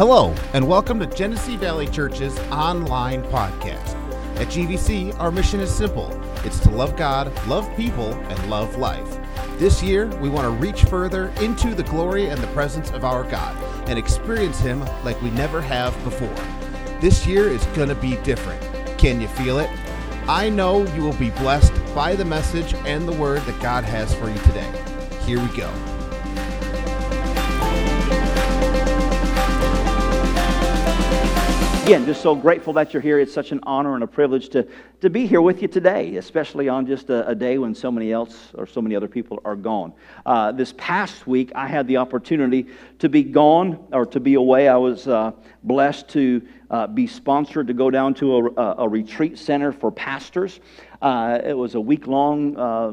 Hello, and welcome to Genesee Valley Church's online podcast. At GVC, our mission is simple it's to love God, love people, and love life. This year, we want to reach further into the glory and the presence of our God and experience Him like we never have before. This year is going to be different. Can you feel it? I know you will be blessed by the message and the word that God has for you today. Here we go. Again, just so grateful that you're here. It's such an honor and a privilege to, to be here with you today, especially on just a, a day when so many else or so many other people are gone. Uh, this past week, I had the opportunity to be gone or to be away. I was uh, blessed to uh, be sponsored to go down to a, a retreat center for pastors. Uh, it was a week long. Uh,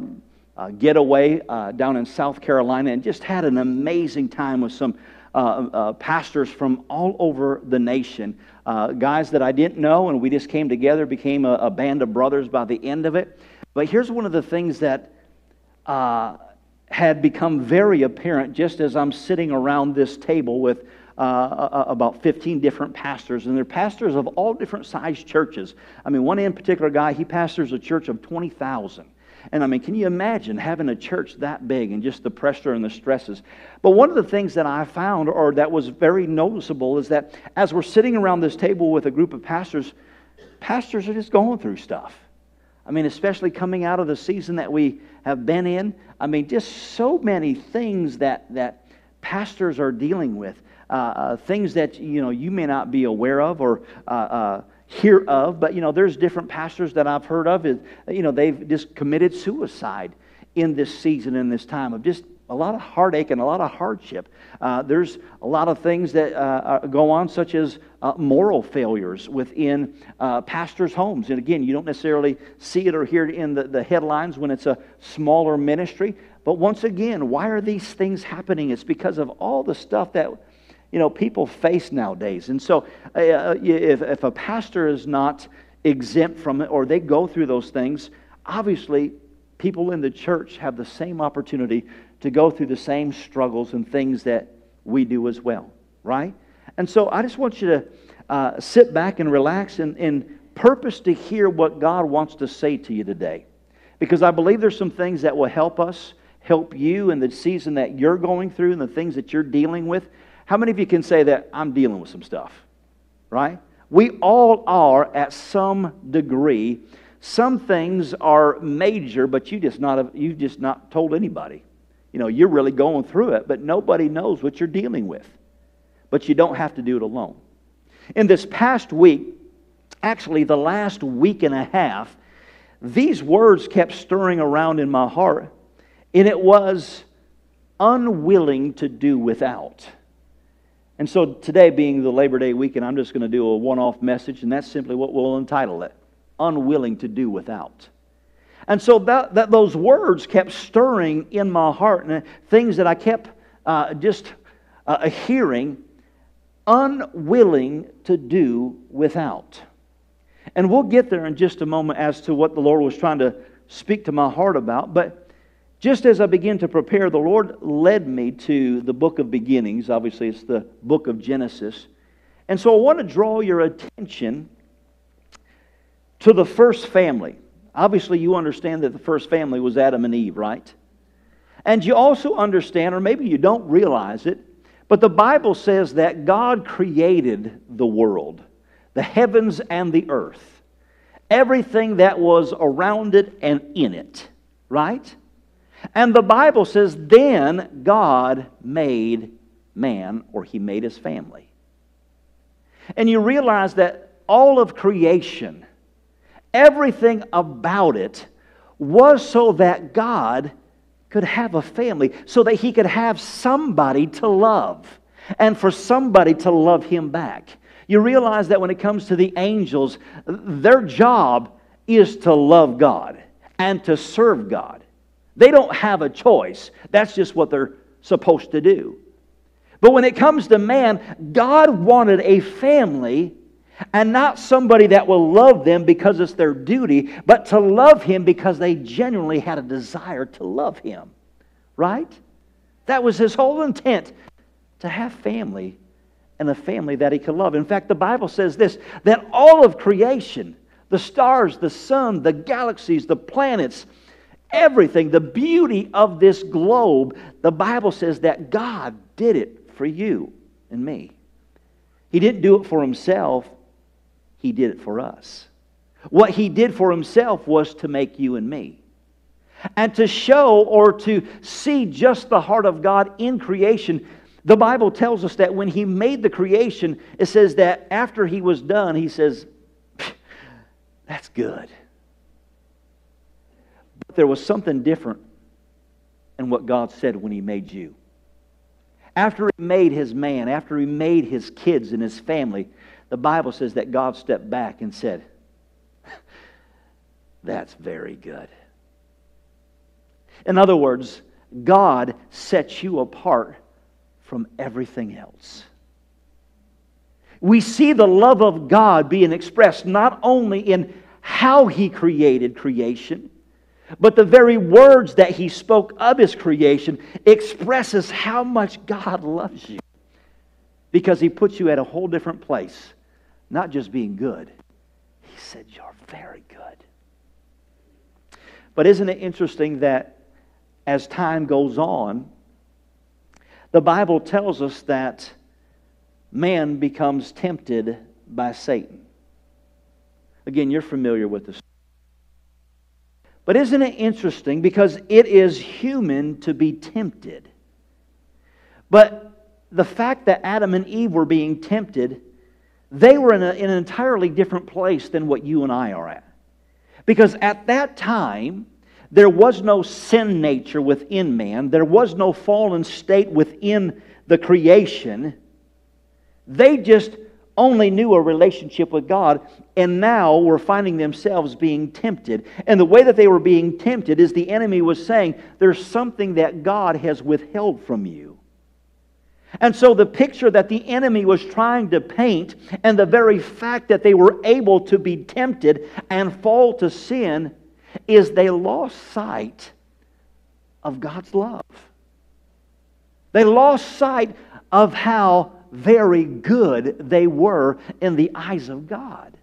uh, getaway down in South Carolina and just had an amazing time with some uh, uh, pastors from all over the nation, uh, guys that I didn't know, and we just came together, became a, a, band of brothers by the end of it. But here's one of the things that uh, had become very apparent just as I'm sitting around this table with uh, about 15 different pastors, and they're pastors of all different sized churches. I mean, one in particular guy, he pastors a church of 20,000. And I mean, can you imagine having a church that big and just the pressure and the stresses? But one of the things that I found, or that was very noticeable, is that as we're sitting around this table with a group of pastors, pastors are just going through stuff. I mean, especially coming out of the season that we have been in. I mean, just so many things that, that pastors are dealing with. Uh, uh, things that you know you may not be aware of or uh, uh hear of, but you know, there's different pastors that I've heard of. You know, they've just committed suicide in this season, in this time of just a lot of heartache and a lot of hardship. Uh, there's a lot of things that uh, uh, go on, such as uh, moral failures within uh, pastors' homes. And again, you don't necessarily see it or hear it in the, the headlines when it's a smaller ministry. But once again, why are these things happening? It's because of all the stuff that you know people face nowadays. And so, uh, uh, if, if a pastor is not exempt from it or they go through those things, obviously people in the church have the same opportunity to go through the same struggles and things that we do as well, right? And so I just want you to uh, sit back and relax and, and purpose to hear what God wants to say to you today. Because I believe there's some things that will help us, help you in the season that you're going through and the things that you're dealing with. How many of you can say that I'm dealing with some stuff? Right? We all are at some degree. Some things are major, but you just not you've just not told anybody. You know, you're really going through it, but nobody knows what you're dealing with. But you don't have to do it alone. In this past week, actually the last week and a half, these words kept stirring around in my heart, and it was unwilling to do without. And so today, being the Labor Day weekend, I'm just going to do a one off message, and that's simply what we'll entitle it Unwilling to Do Without. And so that, that those words kept stirring in my heart, and things that I kept uh, just uh, hearing, unwilling to do without. And we'll get there in just a moment as to what the Lord was trying to speak to my heart about. But just as I began to prepare, the Lord led me to the book of beginnings. Obviously, it's the book of Genesis. And so I want to draw your attention to the first family. Obviously, you understand that the first family was Adam and Eve, right? And you also understand, or maybe you don't realize it, but the Bible says that God created the world, the heavens and the earth, everything that was around it and in it, right? And the Bible says, then God made man, or he made his family. And you realize that all of creation, everything about it, was so that God could have a family, so that he could have somebody to love, and for somebody to love him back. You realize that when it comes to the angels, their job is to love God and to serve God. They don't have a choice. That's just what they're supposed to do. But when it comes to man, God wanted a family and not somebody that will love them because it's their duty, but to love him because they genuinely had a desire to love him. Right? That was his whole intent to have family and a family that he could love. In fact, the Bible says this that all of creation, the stars, the sun, the galaxies, the planets, everything, the beauty of this globe, the Bible says that God did it for you and me. He didn't do it for himself, He did it for us. What He did for Himself was to make you and me. And to show or to see just the heart of God in creation, the Bible tells us that when He made the creation, it says that after He was done, He says, That's good. There was something different in what God said when He made you. After He made His man, after He made His kids and His family, the Bible says that God stepped back and said, That's very good. In other words, God sets you apart from everything else. We see the love of God being expressed not only in how He created creation, but the very words that He spoke of His creation expresses how much God loves you. Because He puts you at a whole different place, not just being good. He said, You're very good. But isn't it interesting that as time goes on, the Bible tells us that man becomes tempted by Satan. Again, you're familiar with this. But isn't it interesting? Because it is human to be tempted. But the fact that Adam and Eve were being tempted, they were in, a, in an entirely different place than what you and I are at. Because at that time, there was no sin nature within man, there was no fallen state within the creation. They just only knew a relationship with God, and now were finding themselves being tempted. And the way that they were being tempted is the enemy was saying, There's something that God has withheld from you. And so, the picture that the enemy was trying to paint, and the very fact that they were able to be tempted and fall to sin, is they lost sight of God's love. They lost sight of how very good they were in the eyes of God.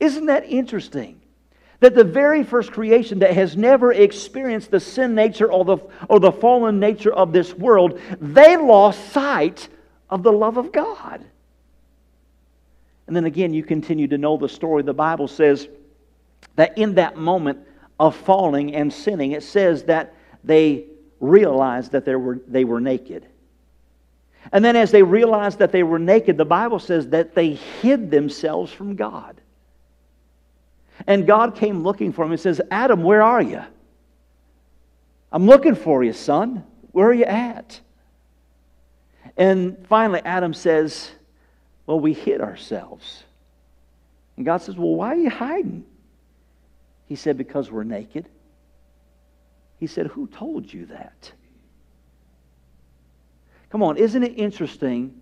Isn't that interesting? That the very first creation that has never experienced the sin nature or the, or the fallen nature of this world, they lost sight of the love of God. And then again, you continue to know the story. The Bible says that in that moment of falling and sinning, it says that they realized that they were, they were naked. And then, as they realized that they were naked, the Bible says that they hid themselves from God. And God came looking for him and says, Adam, where are you? I'm looking for you, son. Where are you at? And finally, Adam says, Well, we hid ourselves. And God says, Well, why are you hiding? He said, Because we're naked. He said, Who told you that? Come on, isn't it interesting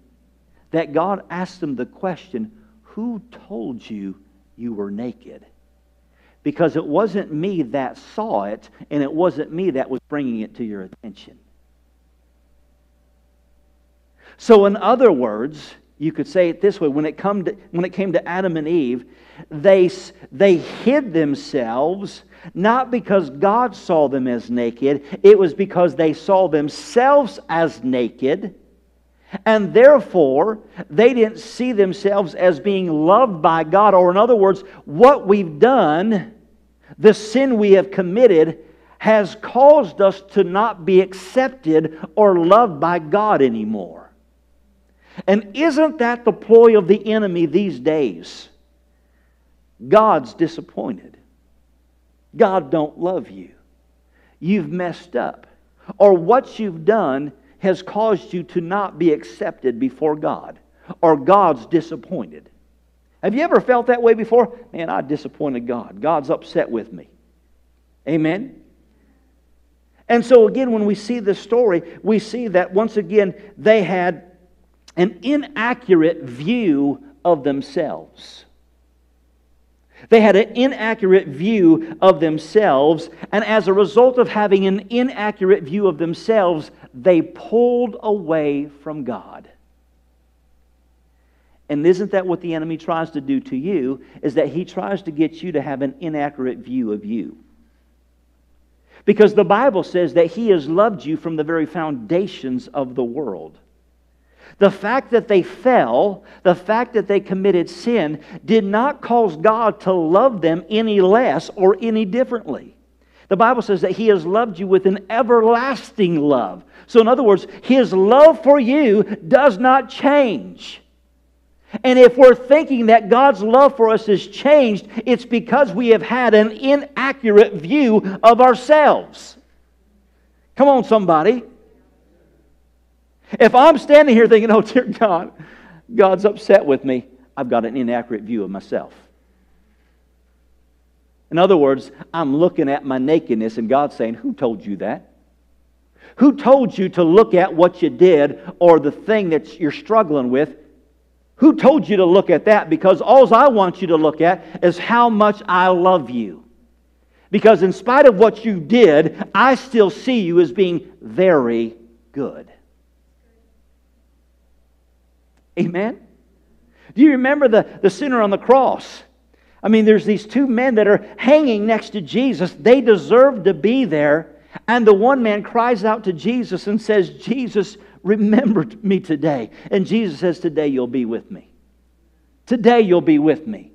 that God asked them the question, Who told you you were naked? Because it wasn't me that saw it, and it wasn't me that was bringing it to your attention. So, in other words, you could say it this way when it, come to, when it came to Adam and Eve, they, they hid themselves not because God saw them as naked, it was because they saw themselves as naked. And therefore, they didn't see themselves as being loved by God. Or, in other words, what we've done, the sin we have committed, has caused us to not be accepted or loved by God anymore. And isn't that the ploy of the enemy these days? God's disappointed. God don't love you. You've messed up. Or what you've done has caused you to not be accepted before God. Or God's disappointed. Have you ever felt that way before? Man, I disappointed God. God's upset with me. Amen? And so, again, when we see this story, we see that once again they had an inaccurate view of themselves. They had an inaccurate view of themselves, and as a result of having an inaccurate view of themselves, they pulled away from God. And isn't that what the enemy tries to do to you? Is that he tries to get you to have an inaccurate view of you. Because the Bible says that he has loved you from the very foundations of the world. The fact that they fell, the fact that they committed sin, did not cause God to love them any less or any differently. The Bible says that He has loved you with an everlasting love. So, in other words, His love for you does not change. And if we're thinking that God's love for us has changed, it's because we have had an inaccurate view of ourselves. Come on, somebody. If I'm standing here thinking, oh, dear God, God's upset with me, I've got an inaccurate view of myself. In other words, I'm looking at my nakedness, and God's saying, Who told you that? Who told you to look at what you did or the thing that you're struggling with? Who told you to look at that? Because all I want you to look at is how much I love you. Because in spite of what you did, I still see you as being very good. Amen? Do you remember the, the sinner on the cross? I mean, there's these two men that are hanging next to Jesus. They deserve to be there. And the one man cries out to Jesus and says, Jesus, remember me today. And Jesus says, Today you'll be with me. Today you'll be with me.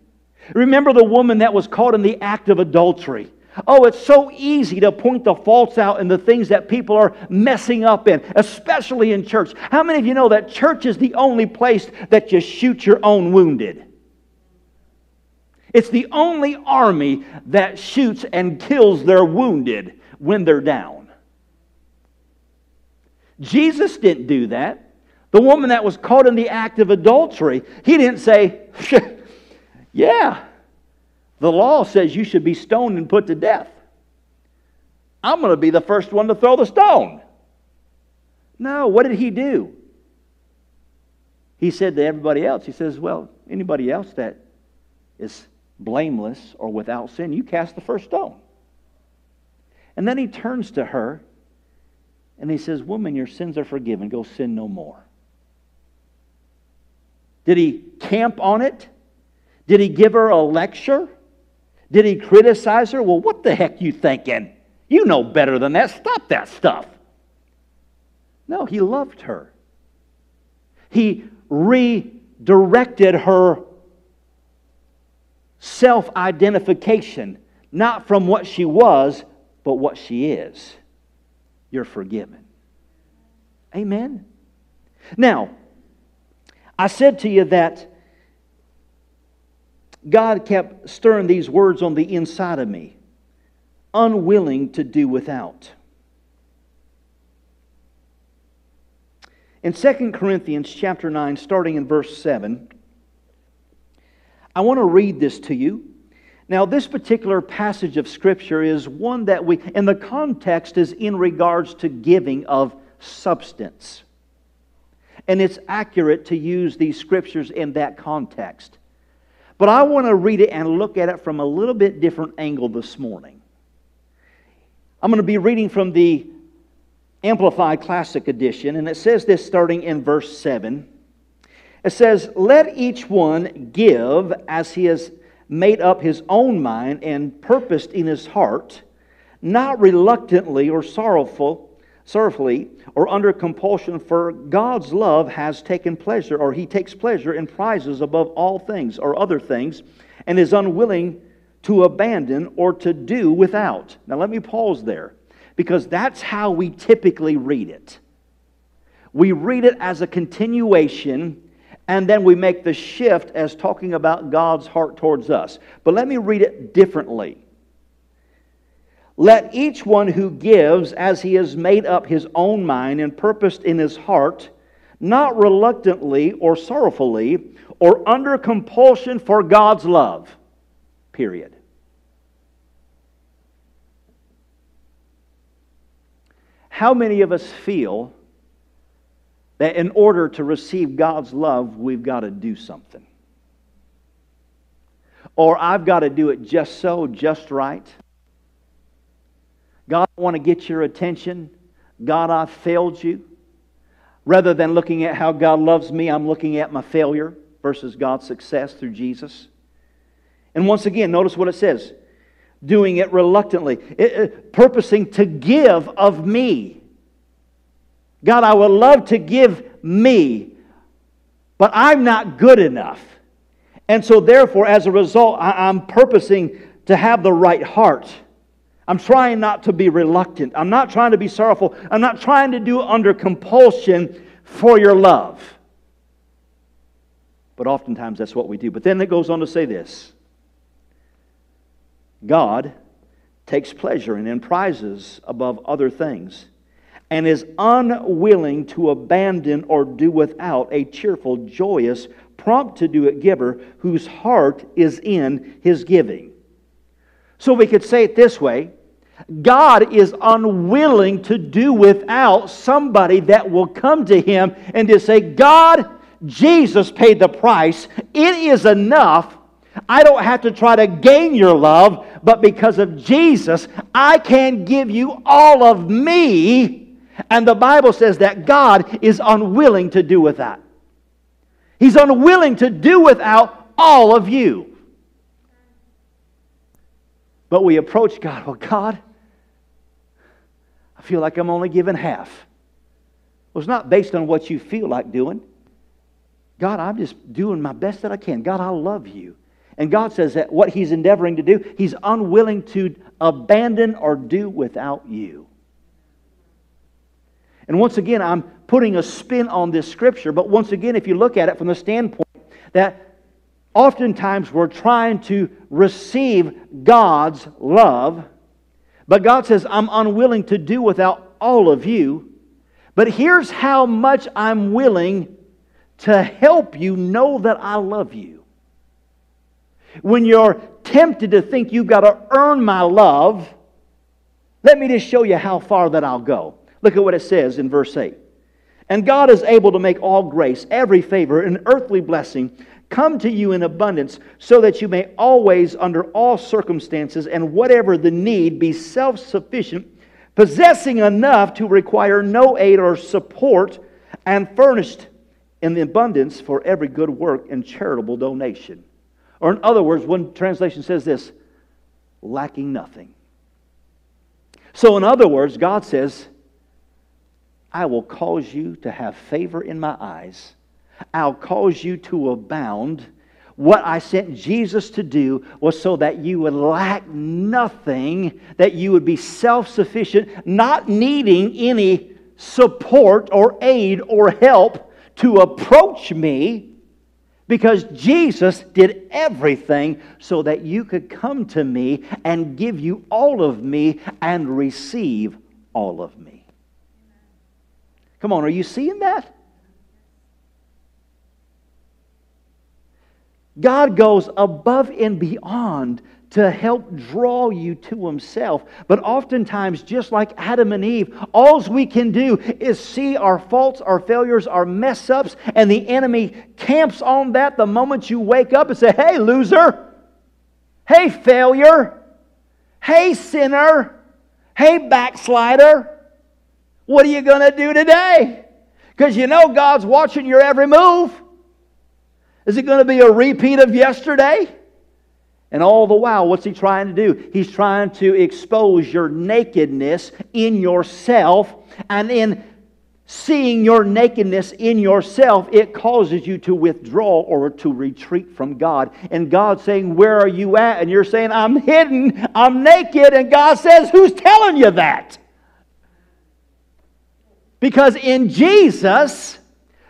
Remember the woman that was caught in the act of adultery. Oh, it's so easy to point the faults out and the things that people are messing up in, especially in church. How many of you know that church is the only place that you shoot your own wounded? It's the only army that shoots and kills their wounded when they're down. Jesus didn't do that. The woman that was caught in the act of adultery, he didn't say, Yeah, the law says you should be stoned and put to death. I'm going to be the first one to throw the stone. No, what did he do? He said to everybody else, He says, Well, anybody else that is blameless or without sin, you cast the first stone. And then he turns to her and he says, Woman, your sins are forgiven. Go sin no more. Did he camp on it? Did he give her a lecture? Did he criticize her? Well, what the heck you thinking? You know better than that. Stop that stuff. No, he loved her. He redirected her self identification, not from what she was, but what she is. You're forgiven. Amen. Now, I said to you that God kept stirring these words on the inside of me, unwilling to do without. In 2 Corinthians chapter 9, starting in verse 7, I want to read this to you. Now, this particular passage of Scripture is one that we, and the context is in regards to giving of substance. And it's accurate to use these Scriptures in that context. But I want to read it and look at it from a little bit different angle this morning. I'm going to be reading from the Amplified Classic Edition, and it says this starting in verse 7. It says, Let each one give as he has made up his own mind and purposed in his heart, not reluctantly or sorrowful, sorrowfully or under compulsion, for God's love has taken pleasure, or he takes pleasure in prizes above all things or other things, and is unwilling to abandon or to do without. Now, let me pause there, because that's how we typically read it. We read it as a continuation, and then we make the shift as talking about God's heart towards us. But let me read it differently. Let each one who gives as he has made up his own mind and purposed in his heart, not reluctantly or sorrowfully or under compulsion for God's love. Period. How many of us feel that in order to receive God's love, we've got to do something? Or I've got to do it just so, just right? God, I want to get your attention. God, I failed you. Rather than looking at how God loves me, I'm looking at my failure versus God's success through Jesus. And once again, notice what it says doing it reluctantly, it, purposing to give of me. God, I would love to give me, but I'm not good enough. And so, therefore, as a result, I, I'm purposing to have the right heart. I'm trying not to be reluctant. I'm not trying to be sorrowful. I'm not trying to do under compulsion for your love. But oftentimes that's what we do. But then it goes on to say this God takes pleasure in and prizes above other things and is unwilling to abandon or do without a cheerful, joyous, prompt to do it giver whose heart is in his giving. So we could say it this way God is unwilling to do without somebody that will come to him and to say, God, Jesus paid the price. It is enough. I don't have to try to gain your love, but because of Jesus, I can give you all of me. And the Bible says that God is unwilling to do with that. He's unwilling to do without all of you. But we approach God, well, God, I feel like I'm only giving half. Well, it's not based on what you feel like doing. God, I'm just doing my best that I can. God, I love you. And God says that what He's endeavoring to do, He's unwilling to abandon or do without you. And once again, I'm putting a spin on this scripture, but once again, if you look at it from the standpoint that oftentimes we're trying to receive God's love, but God says, I'm unwilling to do without all of you. But here's how much I'm willing to help you know that I love you. When you're tempted to think you've got to earn my love, let me just show you how far that I'll go. Look at what it says in verse 8. And God is able to make all grace, every favor, and earthly blessing come to you in abundance, so that you may always, under all circumstances and whatever the need, be self sufficient, possessing enough to require no aid or support, and furnished in the abundance for every good work and charitable donation. Or, in other words, one translation says this lacking nothing. So, in other words, God says, I will cause you to have favor in my eyes. I'll cause you to abound. What I sent Jesus to do was so that you would lack nothing, that you would be self sufficient, not needing any support or aid or help to approach me because Jesus did everything so that you could come to me and give you all of me and receive all of me. Come on, are you seeing that? God goes above and beyond to help draw you to himself. But oftentimes, just like Adam and Eve, all we can do is see our faults, our failures, our mess ups, and the enemy camps on that the moment you wake up and say, Hey, loser! Hey, failure! Hey, sinner! Hey, backslider! What are you going to do today? Because you know God's watching your every move. Is it going to be a repeat of yesterday? And all the while, what's he trying to do? He's trying to expose your nakedness in yourself. And in seeing your nakedness in yourself, it causes you to withdraw or to retreat from God. And God's saying, Where are you at? And you're saying, I'm hidden, I'm naked. And God says, Who's telling you that? Because in Jesus,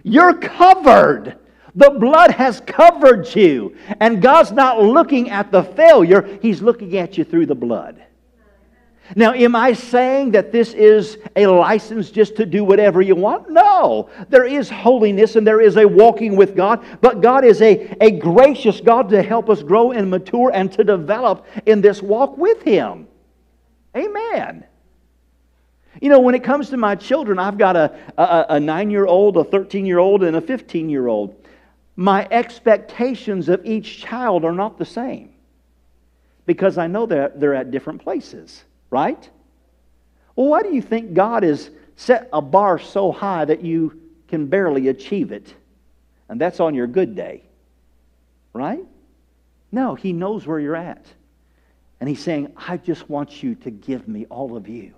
you're covered. The blood has covered you. And God's not looking at the failure, He's looking at you through the blood. Now, am I saying that this is a license just to do whatever you want? No. There is holiness and there is a walking with God, but God is a, a gracious God to help us grow and mature and to develop in this walk with Him. Amen. You know, when it comes to my children, I've got a, a, a nine year old, a 13 year old, and a 15 year old my expectations of each child are not the same because I know they're, they're at different places, right? Well, why do you think God has set a bar so high that you can barely achieve it? And that's on your good day. right? No, He knows where you're at. And He's saying, I just want you to give me all of you.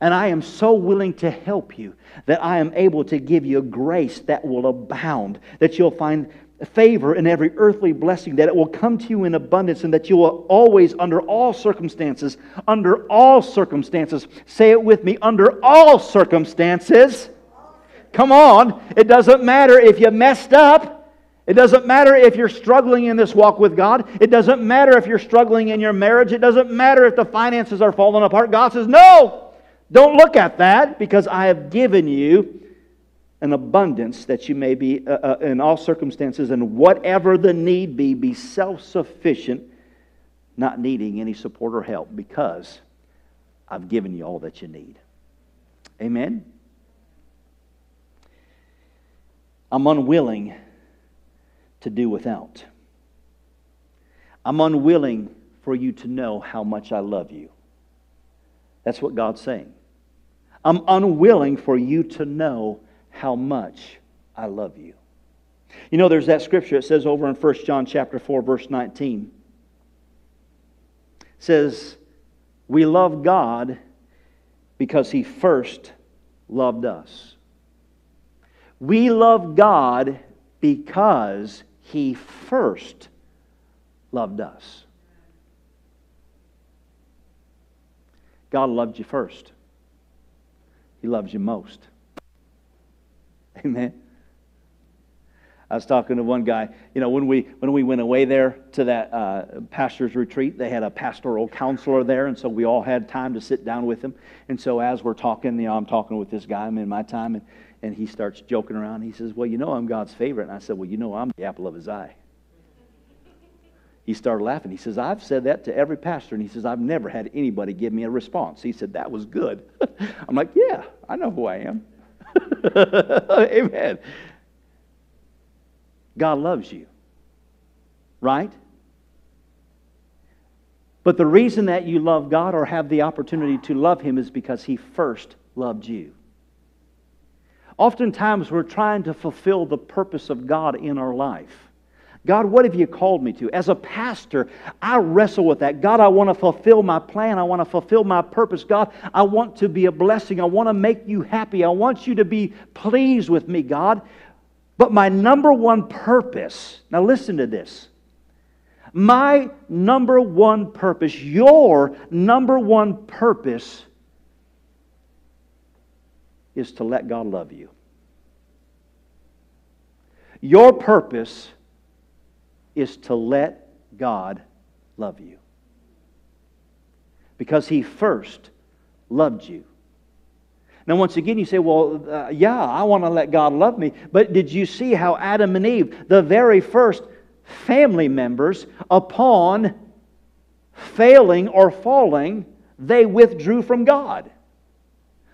And I am so willing to help you that I am able to give you grace that will abound, that you'll find favor in every earthly blessing, that it will come to you in abundance, and that you will always, under all circumstances, under all circumstances, say it with me, under all circumstances. Come on, it doesn't matter if you messed up. It doesn't matter if you're struggling in this walk with God. It doesn't matter if you're struggling in your marriage. It doesn't matter if the finances are falling apart. God says, No, don't look at that because I have given you an abundance that you may be, uh, uh, in all circumstances and whatever the need be, be self sufficient, not needing any support or help because I've given you all that you need. Amen? I'm unwilling to do without. I'm unwilling for you to know how much I love you. That's what God's saying. I'm unwilling for you to know how much I love you. You know, there's that scripture, it says over in 1 John chapter 4, verse 19. It says, We love God because he first loved us. We love God because he first loved us. God loved you first. He loves you most. Amen. I was talking to one guy. You know, when we when we went away there to that uh, pastor's retreat, they had a pastoral counselor there, and so we all had time to sit down with him. And so as we're talking, you know, I'm talking with this guy. I'm in my time, and, and he starts joking around. He says, "Well, you know, I'm God's favorite." And I said, "Well, you know, I'm the apple of His eye." He started laughing. He says, "I've said that to every pastor," and he says, "I've never had anybody give me a response." He said, "That was good." I'm like, "Yeah, I know who I am." Amen. God loves you, right? But the reason that you love God or have the opportunity to love Him is because He first loved you. Oftentimes, we're trying to fulfill the purpose of God in our life. God, what have you called me to? As a pastor, I wrestle with that. God, I want to fulfill my plan. I want to fulfill my purpose. God, I want to be a blessing. I want to make you happy. I want you to be pleased with me, God. But my number one purpose, now listen to this. My number one purpose, your number one purpose, is to let God love you. Your purpose is to let God love you. Because He first loved you. Now, once again, you say, well, uh, yeah, I want to let God love me. But did you see how Adam and Eve, the very first family members, upon failing or falling, they withdrew from God?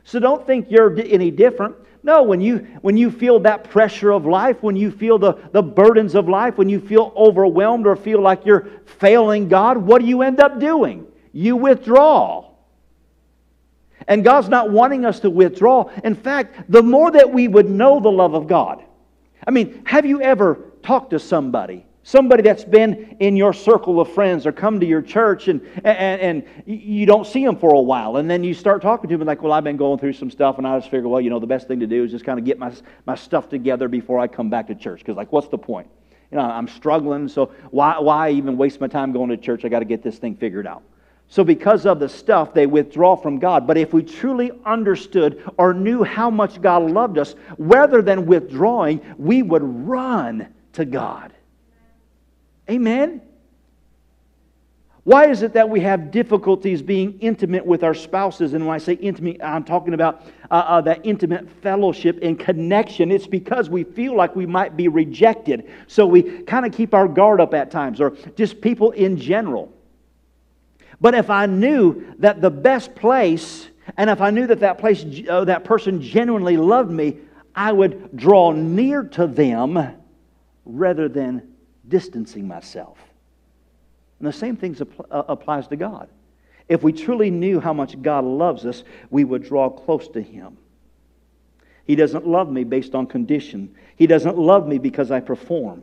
So don't think you're any different. No, when you, when you feel that pressure of life, when you feel the, the burdens of life, when you feel overwhelmed or feel like you're failing God, what do you end up doing? You withdraw. And God's not wanting us to withdraw. In fact, the more that we would know the love of God. I mean, have you ever talked to somebody? Somebody that's been in your circle of friends or come to your church and, and, and you don't see them for a while. And then you start talking to them like, well, I've been going through some stuff and I just figure, well, you know, the best thing to do is just kind of get my, my stuff together before I come back to church. Because like, what's the point? You know, I'm struggling, so why, why even waste my time going to church? I got to get this thing figured out. So, because of the stuff, they withdraw from God. But if we truly understood or knew how much God loved us, rather than withdrawing, we would run to God. Amen? Why is it that we have difficulties being intimate with our spouses? And when I say intimate, I'm talking about uh, uh, that intimate fellowship and connection. It's because we feel like we might be rejected. So we kind of keep our guard up at times, or just people in general. But if I knew that the best place, and if I knew that that place, uh, that person genuinely loved me, I would draw near to them rather than distancing myself. And the same thing uh, applies to God. If we truly knew how much God loves us, we would draw close to Him. He doesn't love me based on condition. He doesn't love me because I perform.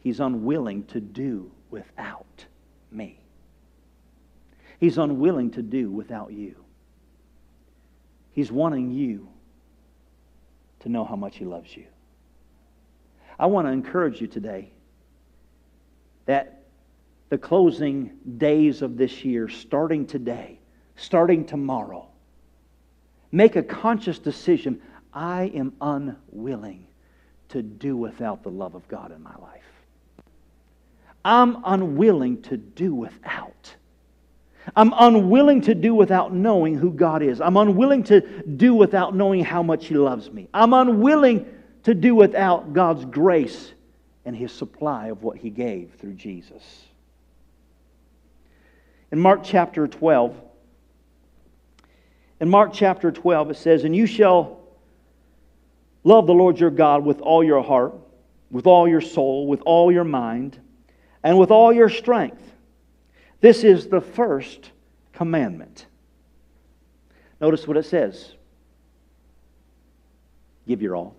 He's unwilling to do without me. He's unwilling to do without you. He's wanting you to know how much He loves you. I want to encourage you today that the closing days of this year, starting today, starting tomorrow, make a conscious decision I am unwilling to do without the love of God in my life. I'm unwilling to do without. I'm unwilling to do without knowing who God is. I'm unwilling to do without knowing how much He loves me. I'm unwilling to do without God's grace and His supply of what He gave through Jesus. In Mark chapter 12, in Mark chapter 12, it says, And you shall love the Lord your God with all your heart, with all your soul, with all your mind, and with all your strength. This is the first commandment. Notice what it says give your all.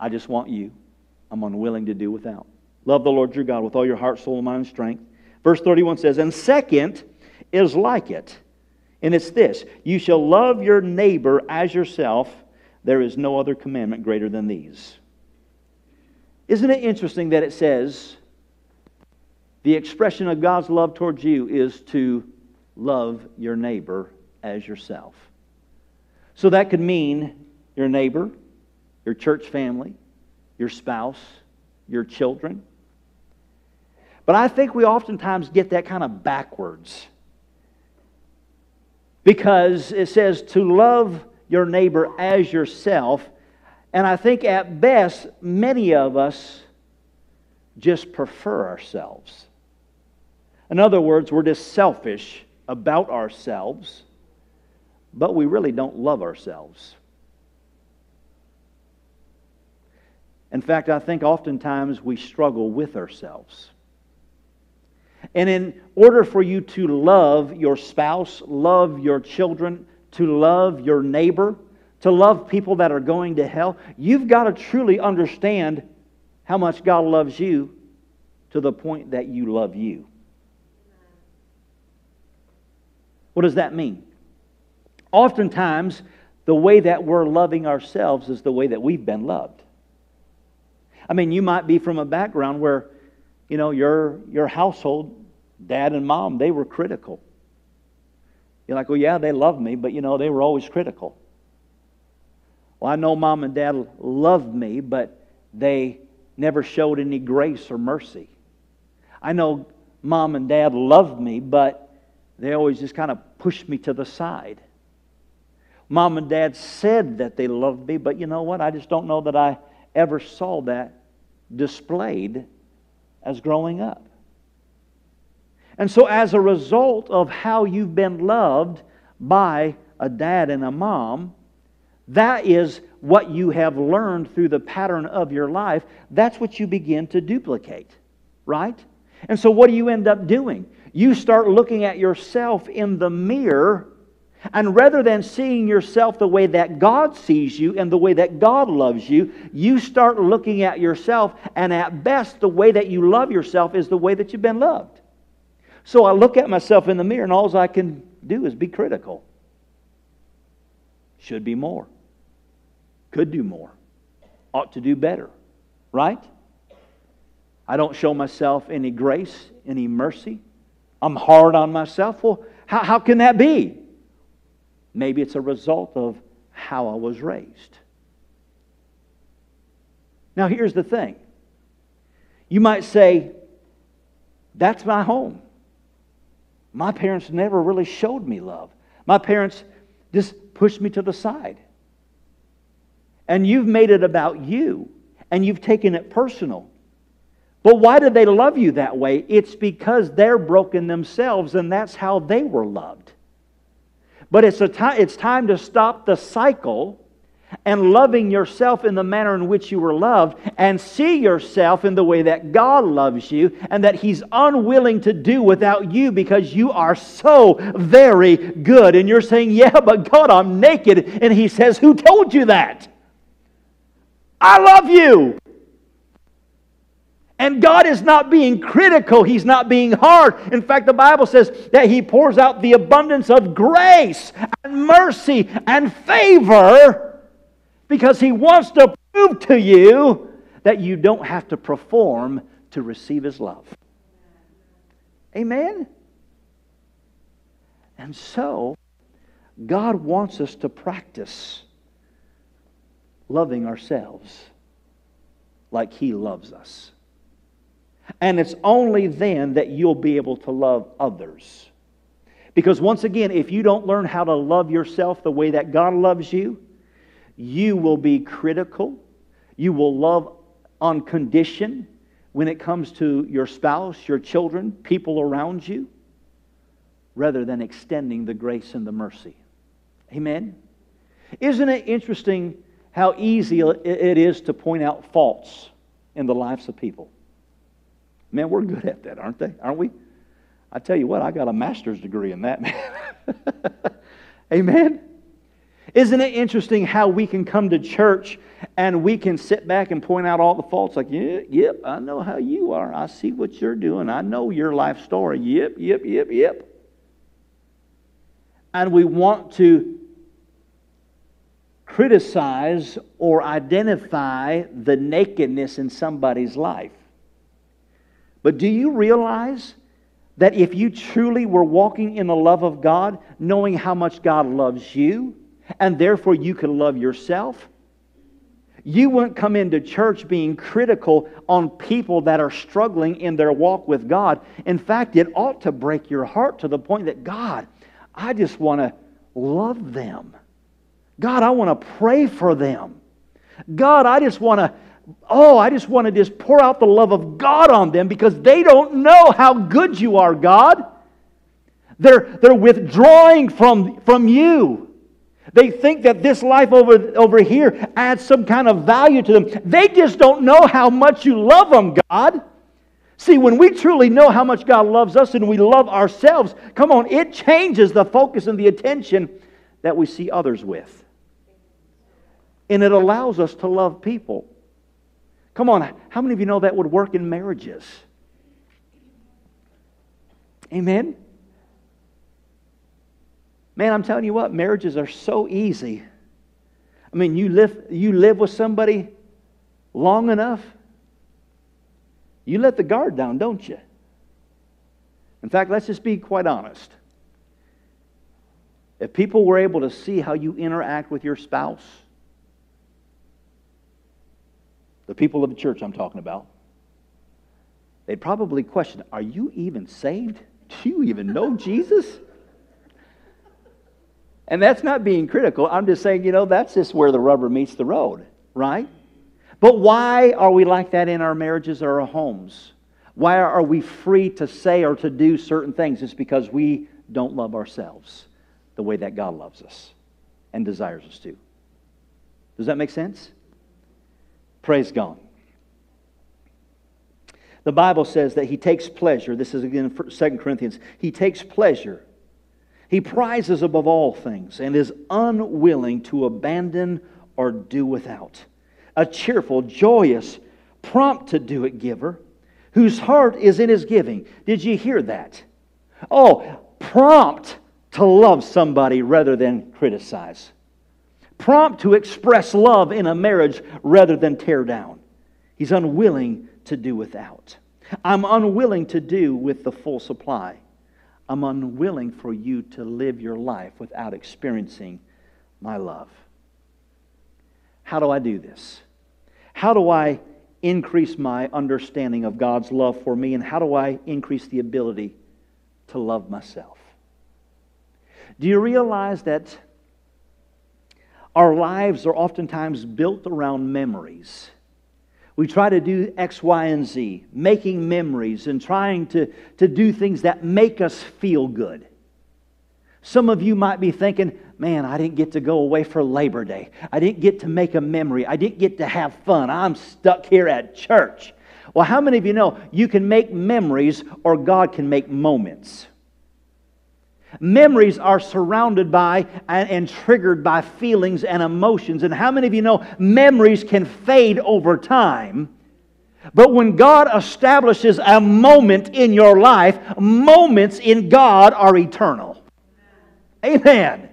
I just want you. I'm unwilling to do without. Love the Lord your God with all your heart, soul, mind, and strength. Verse 31 says, And second is like it, and it's this you shall love your neighbor as yourself. There is no other commandment greater than these. Isn't it interesting that it says, the expression of God's love towards you is to love your neighbor as yourself. So that could mean your neighbor, your church family, your spouse, your children. But I think we oftentimes get that kind of backwards. Because it says to love your neighbor as yourself. And I think at best, many of us just prefer ourselves. In other words, we're just selfish about ourselves, but we really don't love ourselves. In fact, I think oftentimes we struggle with ourselves. And in order for you to love your spouse, love your children, to love your neighbor, to love people that are going to hell, you've got to truly understand how much God loves you to the point that you love you. What does that mean? Oftentimes, the way that we're loving ourselves is the way that we've been loved. I mean, you might be from a background where, you know, your, your household, dad and mom, they were critical. You're like, well, yeah, they loved me, but, you know, they were always critical. Well, I know mom and dad loved me, but they never showed any grace or mercy. I know mom and dad loved me, but they always just kind of pushed me to the side. Mom and dad said that they loved me, but you know what? I just don't know that I ever saw that displayed as growing up. And so, as a result of how you've been loved by a dad and a mom, that is what you have learned through the pattern of your life. That's what you begin to duplicate, right? And so, what do you end up doing? you start looking at yourself in the mirror, and rather than seeing yourself the way that God sees you and the way that God loves you, you start looking at yourself, and at best, the way that you love yourself is the way that you've been loved. So I look at myself in the mirror, and all I can do is be critical. Should be more. Could do more. Ought to do better. Right? I don't show myself any grace, any mercy. I'm hard on myself. Well, how, how can that be? Maybe it's a result of how I was raised. Now, here's the thing you might say, That's my home. My parents never really showed me love. My parents just pushed me to the side. And you've made it about you, and you've taken it personal. But why do they love you that way? It's because they're broken themselves and that's how they were loved. But it's, a time, it's time to stop the cycle and loving yourself in the manner in which you were loved and see yourself in the way that God loves you and that He's unwilling to do without you because you are so very good. And you're saying, Yeah, but God, I'm naked. And He says, Who told you that? I love you. And God is not being critical, He's not being hard. In fact, the Bible says that He pours out the abundance of grace and mercy and favor because He wants to prove to you that you don't have to perform to receive His love. Amen? And so, God wants us to practice loving ourselves like He loves us. And it's only then that you'll be able to love others. Because once again, if you don't learn how to love yourself the way that God loves you, you will be critical. You will love on condition when it comes to your spouse, your children, people around you, rather than extending the grace and the mercy. Amen? Isn't it interesting how easy it is to point out faults in the lives of people? Man, we're good at that, aren't they? Aren't we? I tell you what, I got a master's degree in that, man. Amen? Isn't it interesting how we can come to church and we can sit back and point out all the faults like, yeah, yep, I know how you are. I see what you're doing. I know your life story. Yep, yep, yep, yep. And we want to criticize or identify the nakedness in somebody's life. But do you realize that if you truly were walking in the love of God, knowing how much God loves you, and therefore you could love yourself, you wouldn't come into church being critical on people that are struggling in their walk with God. In fact, it ought to break your heart to the point that, God, I just want to love them. God, I want to pray for them. God, I just want to oh, I just want to just pour out the love of God on them because they don't know how good you are, God. They're, they're withdrawing from, from you. They think that this life over, over here adds some kind of value to them. They just don't know how much you love them, God. See, when we truly know how much God loves us and we love ourselves, come on, it changes the focus and the attention that we see others with. And it allows us to love people. Come on, how many of you know that would work in marriages? Amen? Man, I'm telling you what, marriages are so easy. I mean, you live, you live with somebody long enough, you let the guard down, don't you? In fact, let's just be quite honest. If people were able to see how you interact with your spouse, the people of the church I'm talking about, they'd probably question Are you even saved? Do you even know Jesus? And that's not being critical. I'm just saying, you know, that's just where the rubber meets the road, right? But why are we like that in our marriages or our homes? Why are we free to say or to do certain things? It's because we don't love ourselves the way that God loves us and desires us to. Does that make sense? Praise God. The Bible says that he takes pleasure. This is again 2 Corinthians. He takes pleasure. He prizes above all things and is unwilling to abandon or do without. A cheerful, joyous, prompt to do it giver, whose heart is in his giving. Did you hear that? Oh, prompt to love somebody rather than criticize prompt to express love in a marriage rather than tear down. He's unwilling to do without. I'm unwilling to do with the full supply. I'm unwilling for you to live your life without experiencing my love. How do I do this? How do I increase my understanding of God's love for me? And how do I increase the ability to love myself? Do you realize that our lives are oftentimes built around memories. We try to do X, Y, and Z, making memories and trying to, to do things that make us feel good. Some of you might be thinking, man, I didn't get to go away for Labor Day. I didn't get to make a memory. I didn't get to have fun. I'm stuck here at church. Well, how many of you know you can make memories or God can make moments? Memories are surrounded by and, and, triggered by feelings and emotions. And how many of you know memories can fade over time? But when God establishes a moment in your life, moments in God are eternal. Amen.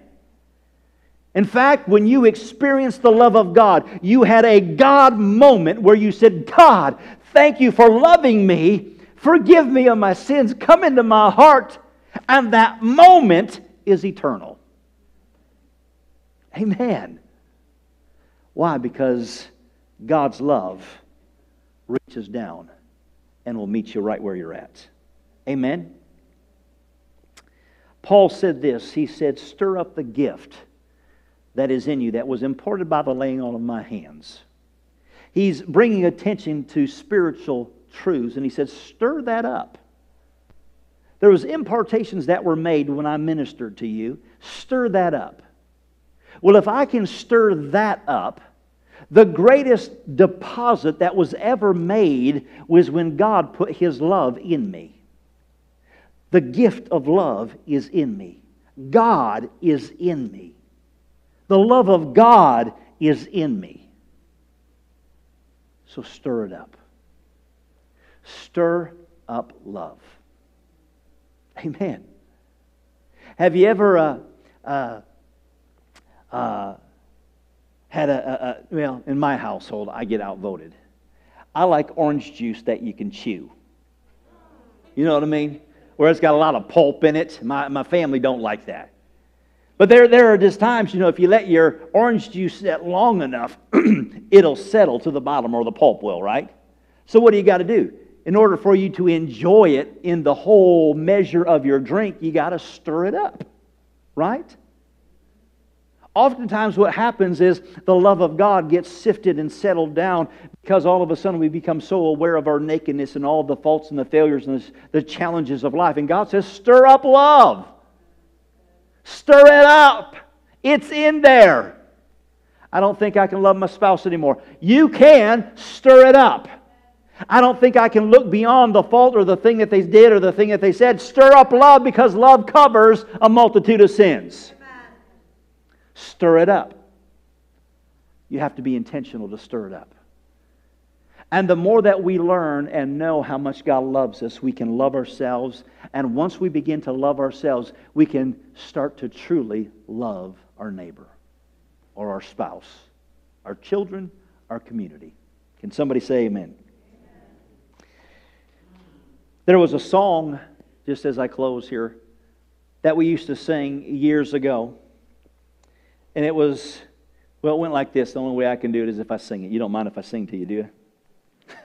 In fact, when you experienced the love of God, you had a God moment where you said, God, thank you for loving me. Forgive me of my sins. Come into my heart. And that moment is eternal. Amen. Why? Because God's love reaches down and will meet you right where you're at. Amen. Paul said this He said, Stir up the gift that is in you that was imparted by the laying on of my hands. He's bringing attention to spiritual truths, and he said, Stir that up. There was impartations that were made when I ministered to you. Stir that up. Well, if I can stir that up, the greatest deposit that was ever made was when God put His love in me. The gift of love is in me. God is in me. The love of God is in me. So stir it up. Stir up love. Amen. Have you ever uh, uh, uh, had a, a, a, well, in my household, I get outvoted. I like orange juice that you can chew. You know what I mean? Where it's got a lot of pulp in it. My, my family don't like that. But there, there are just times, you know, if you let your orange juice set long enough, it'll settle to the bottom or the pulp will, right? So what do you got to do? In order for you to enjoy it in the whole measure of your drink, you got to stir it up, right? Oftentimes, what happens is the love of God gets sifted and settled down because all of a sudden we become so aware of our nakedness and all the faults and the failures and the challenges of life. And God says, Stir up love. Stir it up. It's in there. I don't think I can love my spouse anymore. You can stir it up. I don't think I can look beyond the fault or the thing that they did or the thing that they said. Stir up love because love covers a multitude of sins. Stir it up. You have to be intentional to stir it up. And the more that we learn and know how much God loves us, we can love ourselves. And once we begin to love ourselves, we can start to truly love our neighbor or our spouse, our children, our community. Can somebody say amen? There was a song, just as I close here, that we used to sing years ago. And it was, well, it went like this. The only way I can do it is if I sing it. You don't mind if I sing to you, do you?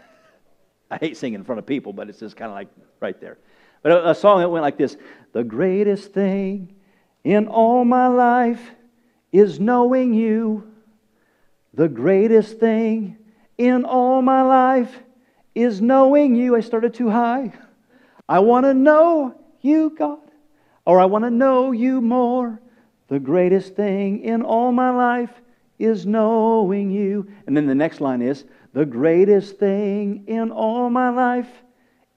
I hate singing in front of people, but it's just kind of like right there. But a, a song that went like this The greatest thing in all my life is knowing you. The greatest thing in all my life is knowing you. I started too high. I want to know you, God, or I want to know you more. The greatest thing in all my life is knowing you. And then the next line is The greatest thing in all my life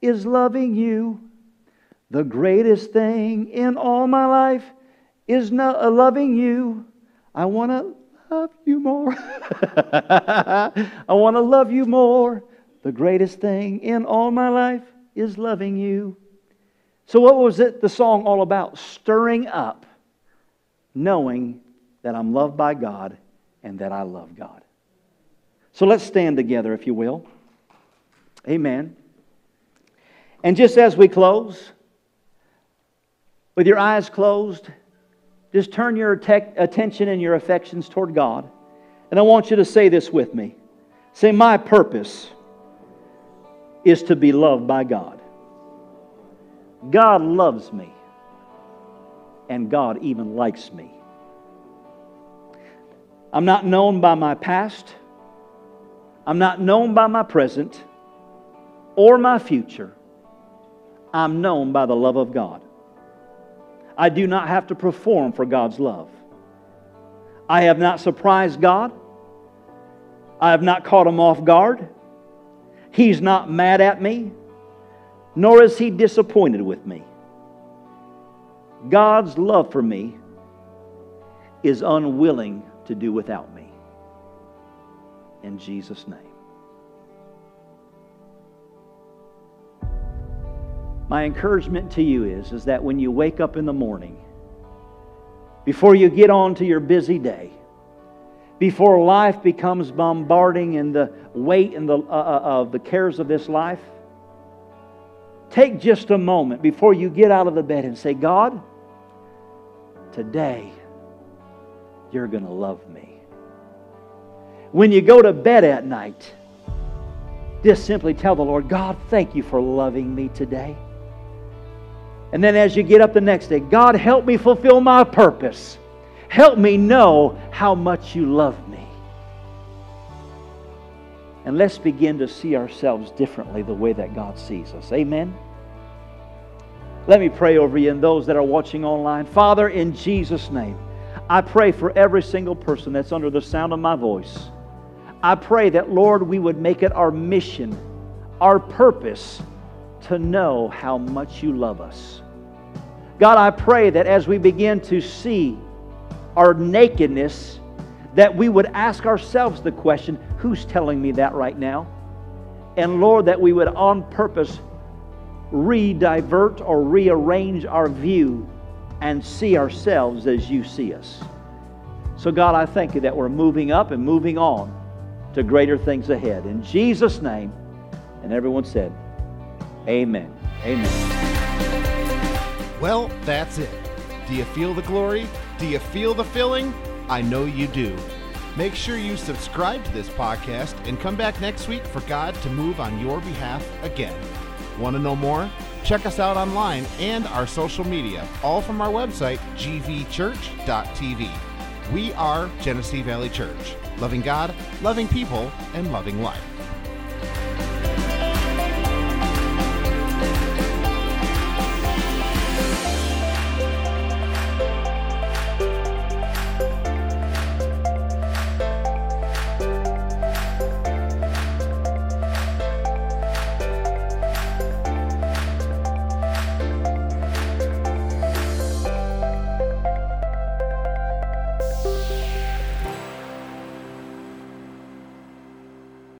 is loving you. The greatest thing in all my life is not uh, loving you. I want to love you more. I want to love you more. The greatest thing in all my life is loving you. So, what was it the song all about? Stirring up knowing that I'm loved by God and that I love God. So let's stand together, if you will. Amen. And just as we close, with your eyes closed, just turn your attention and your affections toward God. And I want you to say this with me. Say, My purpose is to be loved by God. God loves me and God even likes me. I'm not known by my past, I'm not known by my present or my future. I'm known by the love of God. I do not have to perform for God's love. I have not surprised God. I have not caught him off guard. He's not mad at me, nor is He disappointed with me. God's love for me is unwilling to do without me. In Jesus' name. My encouragement to you is, is that when you wake up in the morning, before you get on to your busy day, before life becomes bombarding and the weight and the, uh, uh, of the cares of this life, take just a moment before you get out of the bed and say, God, today you're going to love me. When you go to bed at night, just simply tell the Lord, God, thank you for loving me today. And then as you get up the next day, God, help me fulfill my purpose. Help me know how much you love me. And let's begin to see ourselves differently the way that God sees us. Amen. Let me pray over you and those that are watching online. Father, in Jesus' name, I pray for every single person that's under the sound of my voice. I pray that, Lord, we would make it our mission, our purpose to know how much you love us. God, I pray that as we begin to see our nakedness, that we would ask ourselves the question who's telling me that right now? And Lord, that we would on purpose re-divert or rearrange our view and see ourselves as you see us. So, God, I thank you that we're moving up and moving on to greater things ahead. In Jesus' name, and everyone said, Amen. Amen. Well, that's it. Do you feel the glory? Do you feel the filling? I know you do. Make sure you subscribe to this podcast and come back next week for God to move on your behalf again. Want to know more? Check us out online and our social media, all from our website, gvchurch.tv. We are Genesee Valley Church, loving God, loving people, and loving life.